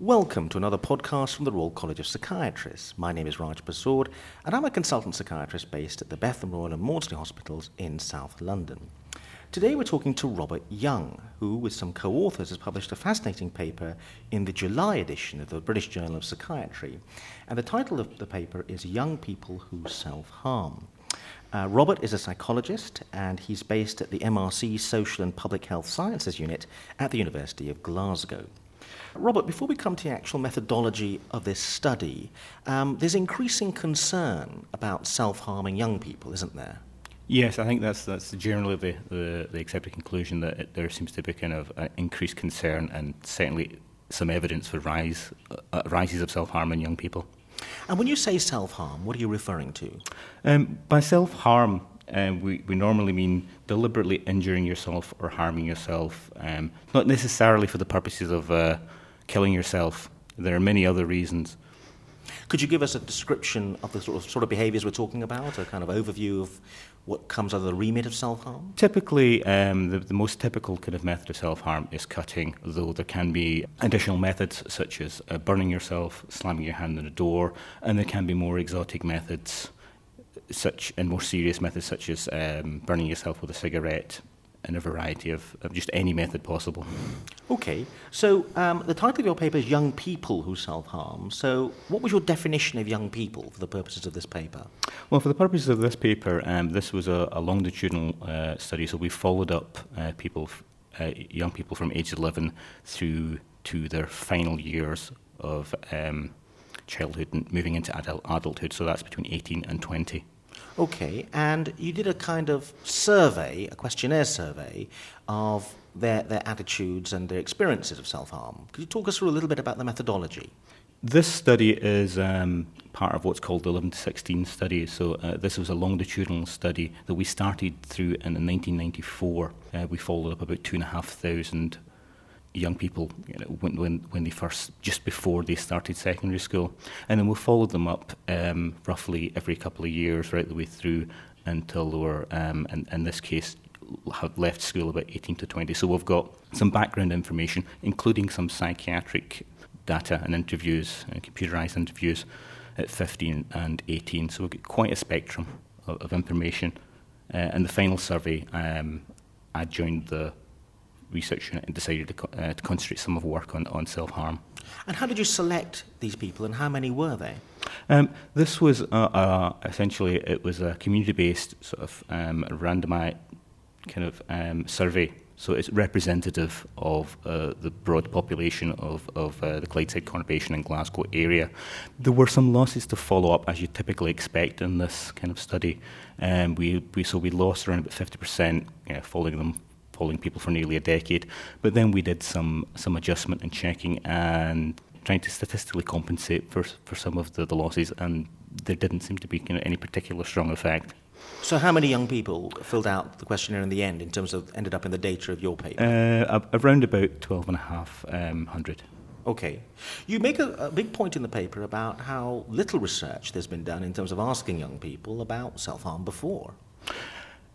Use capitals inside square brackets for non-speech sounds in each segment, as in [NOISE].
Welcome to another podcast from the Royal College of Psychiatrists. My name is Raj Persaud, and I'm a consultant psychiatrist based at the Bethlem Royal and Maudsley Hospitals in South London. Today we're talking to Robert Young, who, with some co authors, has published a fascinating paper in the July edition of the British Journal of Psychiatry. And the title of the paper is Young People Who Self Harm. Uh, Robert is a psychologist and he's based at the MRC Social and Public Health Sciences Unit at the University of Glasgow. Robert, before we come to the actual methodology of this study, um, there's increasing concern about self harming young people, isn't there? Yes, I think that's that's generally the, the, the accepted conclusion that it, there seems to be kind of uh, increased concern and certainly some evidence for rise uh, rises of self harm in young people. And when you say self harm, what are you referring to? Um, by self harm, um, we, we normally mean deliberately injuring yourself or harming yourself, um, not necessarily for the purposes of uh, killing yourself. There are many other reasons. Could you give us a description of the sort of, sort of behaviours we're talking about, a kind of overview of what comes under the remit of self harm? Typically, um, the, the, most typical kind of method of self harm is cutting, though there can be additional methods such as uh, burning yourself, slamming your hand on a door, and there can be more exotic methods such and more serious methods such as um, burning yourself with a cigarette and a variety of, of just any method possible. Okay, so um, the title of your paper is Young People Who Self Harm. So, what was your definition of young people for the purposes of this paper? Well, for the purposes of this paper, um, this was a, a longitudinal uh, study, so we followed up uh, people, uh, young people from age 11 through to their final years of um, childhood and moving into adult, adulthood, so that's between 18 and 20. Okay, and you did a kind of survey, a questionnaire survey, of their, their attitudes and their experiences of self harm. Could you talk us through a little bit about the methodology? This study is um, part of what's called the 11 to 16 study. So, uh, this was a longitudinal study that we started through in 1994. Uh, we followed up about 2,500 young people you know, when, when, when they first, just before they started secondary school. And then we followed them up um, roughly every couple of years, right the way through until they were, um, in, in this case, have left school about 18 to 20. So we've got some background information, including some psychiatric data and interviews, uh, computerized interviews at 15 and 18. So we've got quite a spectrum of, of information. Uh, and the final survey, um, I joined the research unit and decided to, uh, to concentrate some of work on, on self harm. And how did you select these people, and how many were they? Um, this was uh, uh, essentially it was a community-based sort of um, randomized kind of um, survey. So it's representative of uh, the broad population of, of uh, the Clydeside conurbation and Glasgow area. There were some losses to follow up, as you typically expect in this kind of study. Um, we, we so we lost around about 50% you know, following them polling people for nearly a decade. But then we did some some adjustment and checking and trying to statistically compensate for for some of the, the losses, and there didn't seem to be you know, any particular strong effect. So, how many young people filled out the questionnaire in the end, in terms of ended up in the data of your paper? Uh, around about twelve and a half um, hundred. Okay. You make a, a, big point in the paper about how little research there's been done in terms of asking young people about self harm before.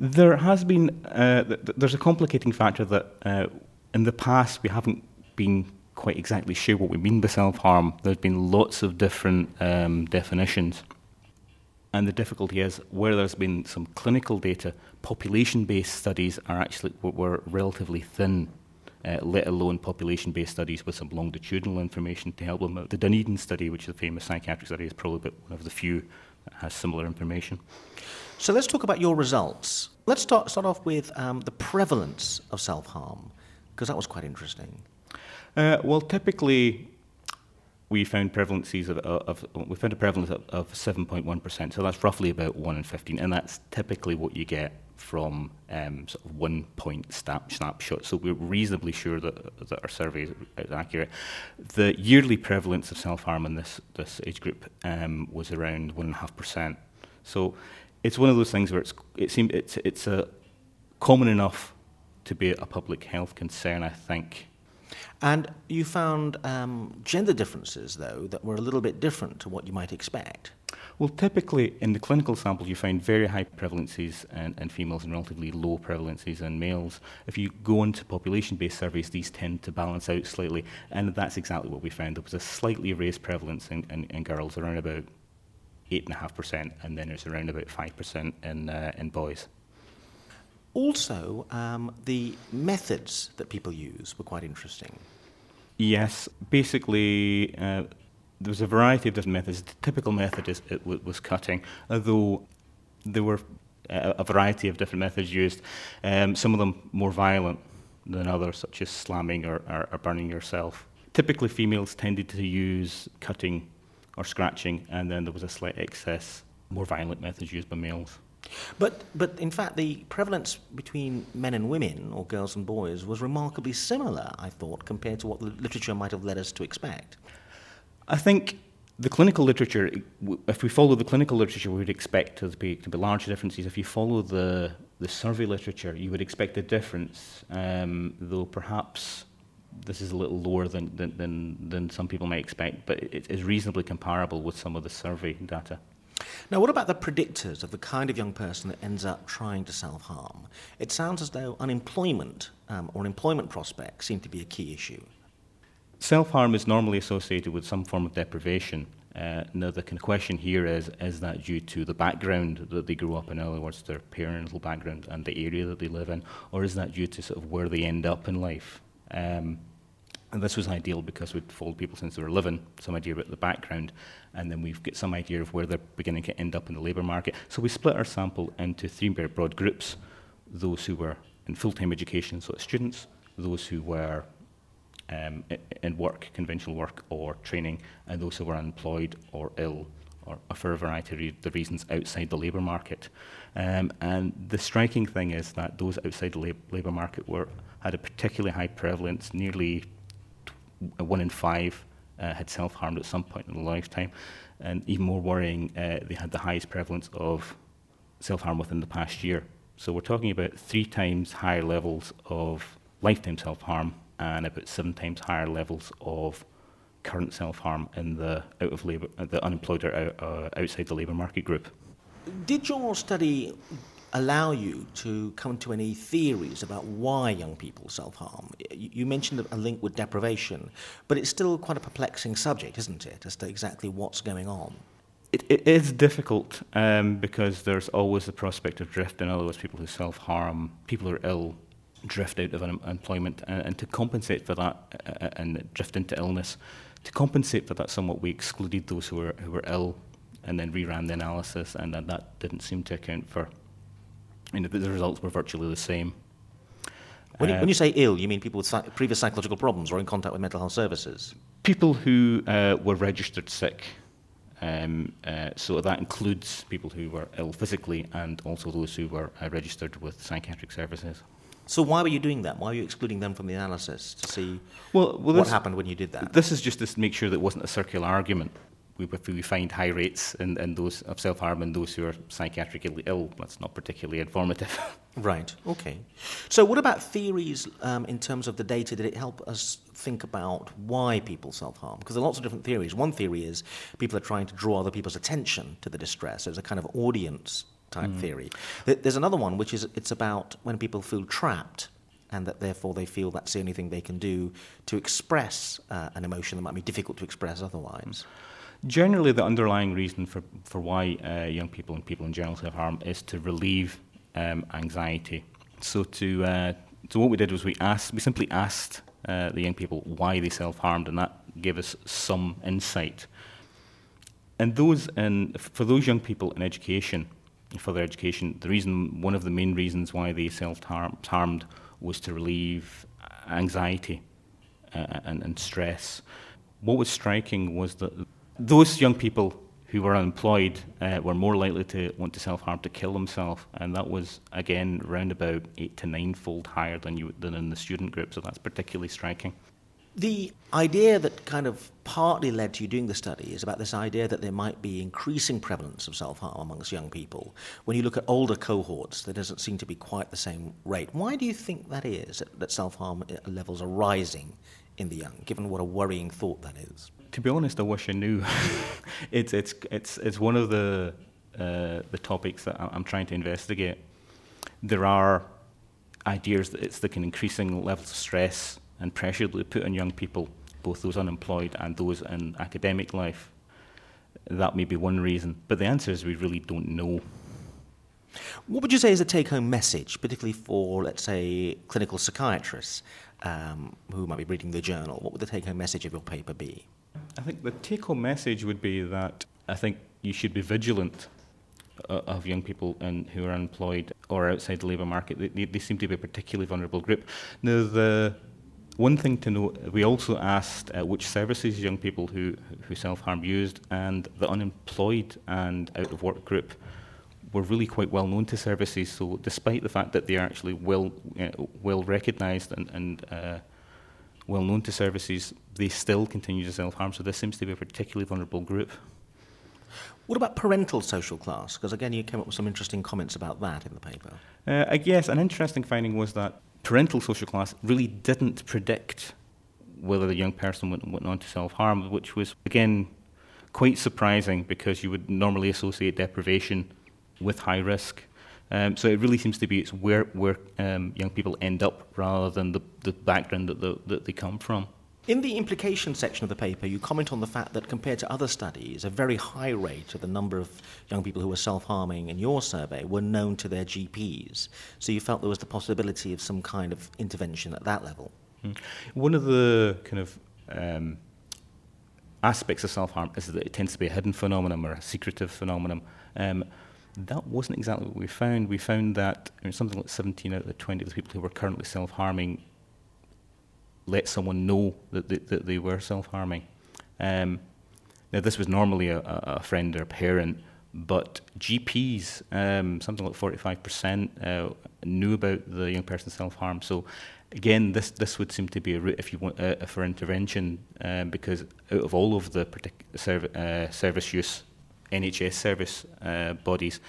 There has been, uh, th- there's a complicating factor that uh, in the past we haven't been quite exactly sure what we mean by self harm. There's been lots of different um, definitions. And the difficulty is where there's been some clinical data, population based studies are actually were relatively thin. Uh, let alone population based studies with some longitudinal information to help them. Out. The Dunedin study, which is a famous psychiatric study, is probably one of the few that has similar information. So let's talk about your results. Let's start, start off with um, the prevalence of self harm, because that was quite interesting. Uh, well, typically, we found prevalences of, of, we found a prevalence of, of 7.1%, so that's roughly about 1 in 15, and that's typically what you get from um, sort of one point snap, snapshot. So we're reasonably sure that, that our survey is, is accurate. The yearly prevalence of self harm in this, this age group um, was around 1.5%. So it's one of those things where it's it seems it's it's a common enough to be a public health concern. I think. And you found um, gender differences, though, that were a little bit different to what you might expect. Well, typically in the clinical sample, you find very high prevalences in, in females and relatively low prevalences in males. If you go into population based surveys, these tend to balance out slightly, and that's exactly what we found. There was a slightly raised prevalence in, in, in girls, around about 8.5%, and then it's around about 5% in, uh, in boys. Also, um, the methods that people use were quite interesting. Yes, basically, uh, there was a variety of different methods. The typical method is, it w- was cutting, although there were a, a variety of different methods used, um, some of them more violent than others, such as slamming or, or, or burning yourself. Typically, females tended to use cutting or scratching, and then there was a slight excess, more violent methods used by males. But, but in fact, the prevalence between men and women, or girls and boys, was remarkably similar, I thought, compared to what the literature might have led us to expect. I think the clinical literature, if we follow the clinical literature, we would expect there to be, to be large differences. If you follow the, the survey literature, you would expect a difference, um, though perhaps this is a little lower than, than, than, than some people might expect, but it is reasonably comparable with some of the survey data. Now, what about the predictors of the kind of young person that ends up trying to self harm? It sounds as though unemployment um, or employment prospects seem to be a key issue. Self harm is normally associated with some form of deprivation. Uh, now, the question here is is that due to the background that they grew up in, in other words, their parental background and the area that they live in, or is that due to sort of where they end up in life? Um, and this was ideal because we'd followed people since they were living, some idea about the background, and then we've got some idea of where they're beginning to end up in the labour market. So we split our sample into three very broad groups. Those who were in full time education, so students, those who were um, in work, conventional work or training, and those who were unemployed or ill, or for a variety of the reasons outside the labour market. Um, and the striking thing is that those outside the lab- labour market were had a particularly high prevalence. Nearly one in five uh, had self harmed at some point in their lifetime, and even more worrying, uh, they had the highest prevalence of self harm within the past year. So we're talking about three times higher levels of lifetime self harm and about seven times higher levels of current self harm in the out of labour, the unemployed or out, uh, outside the labour market group. Did your study allow you to come to any theories about why young people self harm? You mentioned a link with deprivation, but it's still quite a perplexing subject, isn't it, as to exactly what's going on? It, it is difficult um, because there's always the prospect of drift. In other words, people who self harm, people who are ill, drift out of unemployment, and, and to compensate for that uh, uh, and drift into illness, to compensate for that somewhat, we excluded those who were who were ill, and then reran the analysis, and that, that didn't seem to account for. You know, the results were virtually the same. When you, uh, when you say ill, you mean people with previous psychological problems or in contact with mental health services? People who uh, were registered sick. Um, uh, so that includes people who were ill physically and also those who were uh, registered with psychiatric services. So why were you doing that? Why were you excluding them from the analysis to see well, well, what happened when you did that? This is just to make sure that it wasn't a circular argument. We, if we find high rates in, in those of self-harm in those who are psychiatrically ill, that's not particularly informative. [LAUGHS] right. Okay. So, what about theories um, in terms of the data? Did it help us think about why people self-harm? Because there are lots of different theories. One theory is people are trying to draw other people's attention to the distress. There's a kind of audience type mm. theory. There's another one which is it's about when people feel trapped and that therefore they feel that's the only thing they can do to express uh, an emotion that might be difficult to express otherwise. Generally, the underlying reason for, for why uh, young people and people in general self harm is to relieve um, anxiety. So, to, uh, so what we did was we asked, we simply asked uh, the young people why they self harmed, and that gave us some insight. And those in, for those young people in education, further education. The reason, one of the main reasons why they self-harmed was to relieve anxiety uh, and, and stress. What was striking was that those young people who were unemployed uh, were more likely to want to self-harm to kill themselves, and that was again round about eight to nine-fold higher than you than in the student group. So that's particularly striking. The idea that kind of partly led to you doing the study is about this idea that there might be increasing prevalence of self harm amongst young people. When you look at older cohorts, there doesn't seem to be quite the same rate. Why do you think that is, that self harm levels are rising in the young, given what a worrying thought that is? To be honest, I wish I knew. [LAUGHS] it's, it's, it's, it's one of the, uh, the topics that I'm trying to investigate. There are ideas that it's the increasing levels of stress and pressure that they put on young people, both those unemployed and those in academic life. That may be one reason, but the answer is we really don't know. What would you say is a take home message, particularly for, let's say, clinical psychiatrists um, who might be reading the journal? What would the take home message of your paper be? I think the take home message would be that I think you should be vigilant uh, of young people in, who are unemployed or outside the labour market. They, they, seem to be a particularly vulnerable group. Now, the one thing to note, we also asked uh, which services young people who, who self harm used, and the unemployed and out of work group were really quite well known to services. So, despite the fact that they are actually well uh, well recognised and, and uh, well known to services, they still continue to self harm. So, this seems to be a particularly vulnerable group. What about parental social class? Because again, you came up with some interesting comments about that in the paper. Uh, I guess an interesting finding was that parental social class really didn't predict whether the young person went, went on to self harm, which was again quite surprising because you would normally associate deprivation with high risk. Um, so it really seems to be it's where where um, young people end up rather than the, the background that, the, that they come from. In the implication section of the paper, you comment on the fact that compared to other studies, a very high rate of the number of young people who were self harming in your survey were known to their GPs. So you felt there was the possibility of some kind of intervention at that level. Mm. One of the kind of um, aspects of self harm is that it tends to be a hidden phenomenon or a secretive phenomenon. Um, that wasn't exactly what we found. We found that I mean, something like 17 out of the 20 of the people who were currently self harming let someone know that they, that they were self harming. Um, now, this was normally a, a, friend or parent, but GPs, um, something like 45%, uh, knew about the young person's self harm. So, again, this, this would seem to be a route if you want uh, for intervention, um, because out of all of the partic- serv- uh, service use NHS service uh, bodies,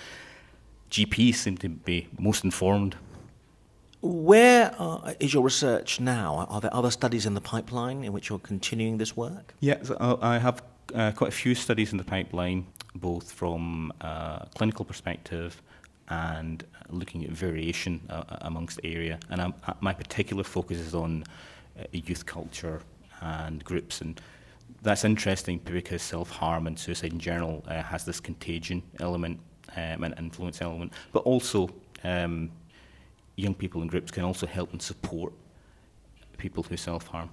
GPs seem to be most informed. Where uh, is your research now? Are there other studies in the pipeline in which you're continuing this work? Yes, uh, I have uh, quite a few studies in the pipeline, both from a clinical perspective and looking at variation uh, amongst the area. And I'm, uh, my particular focus is on uh, youth culture and groups and that's interesting because self harm and suicide in general uh, has this contagion element um, and influence element, but also um, young people in groups can also help and support people who self harm.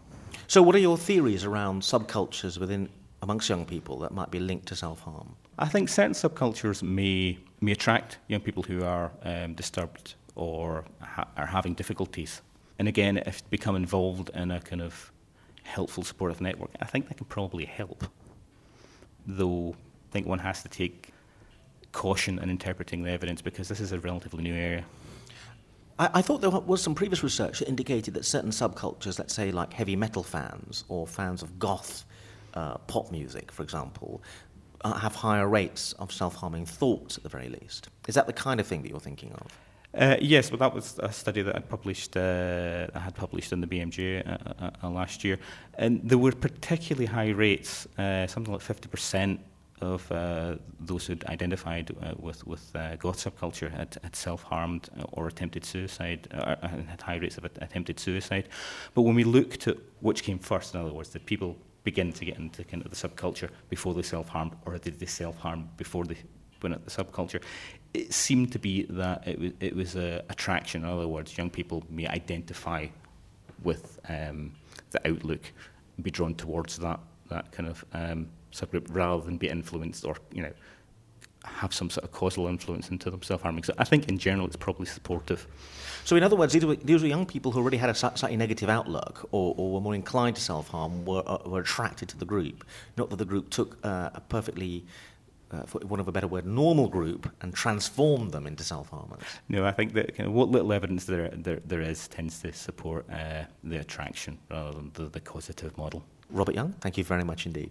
So, what are your theories around subcultures within amongst young people that might be linked to self harm? I think certain subcultures may may attract young people who are um, disturbed or ha- are having difficulties. And again, if they become involved in a kind of helpful supportive network, I think that can probably help. Though I think one has to take caution in interpreting the evidence because this is a relatively new area. I, I, thought there was some previous research that indicated that certain subcultures, let's say like heavy metal fans or fans of goth uh, pop music, for example, uh, have higher rates of self harming thoughts at the very least. Is that the kind of thing that you're thinking of? Uh, yes, but that was a study that I published. Uh, I had published in the BMJ uh, uh, uh, last year, and there were particularly high rates, uh, something like fifty percent of uh, those who'd identified uh, with with uh, goth subculture had, had self harmed or attempted suicide, and had high rates of attempted suicide. But when we looked at which came first, in other words, did people begin to get into kind of the subculture before they self harmed, or did they self harm before they went at the subculture? it seemed to be that it was, it was a attraction. In other words, young people may identify with um, the outlook and be drawn towards that, that kind of um, subgroup rather than be influenced or, you know, have some sort of causal influence into them self-harming. So I think in general it's probably supportive. So in other words, these were, these were young people who already had a slightly negative outlook or, or were more inclined to self-harm, were, uh, were attracted to the group. Not that the group took uh, a perfectly uh, for one of a better word, normal group and transformed them into self-harmers? No, I think that kind of what little evidence there, there, there is tends to support uh, the attraction rather than the, the causative model. Robert Young, thank you very much indeed.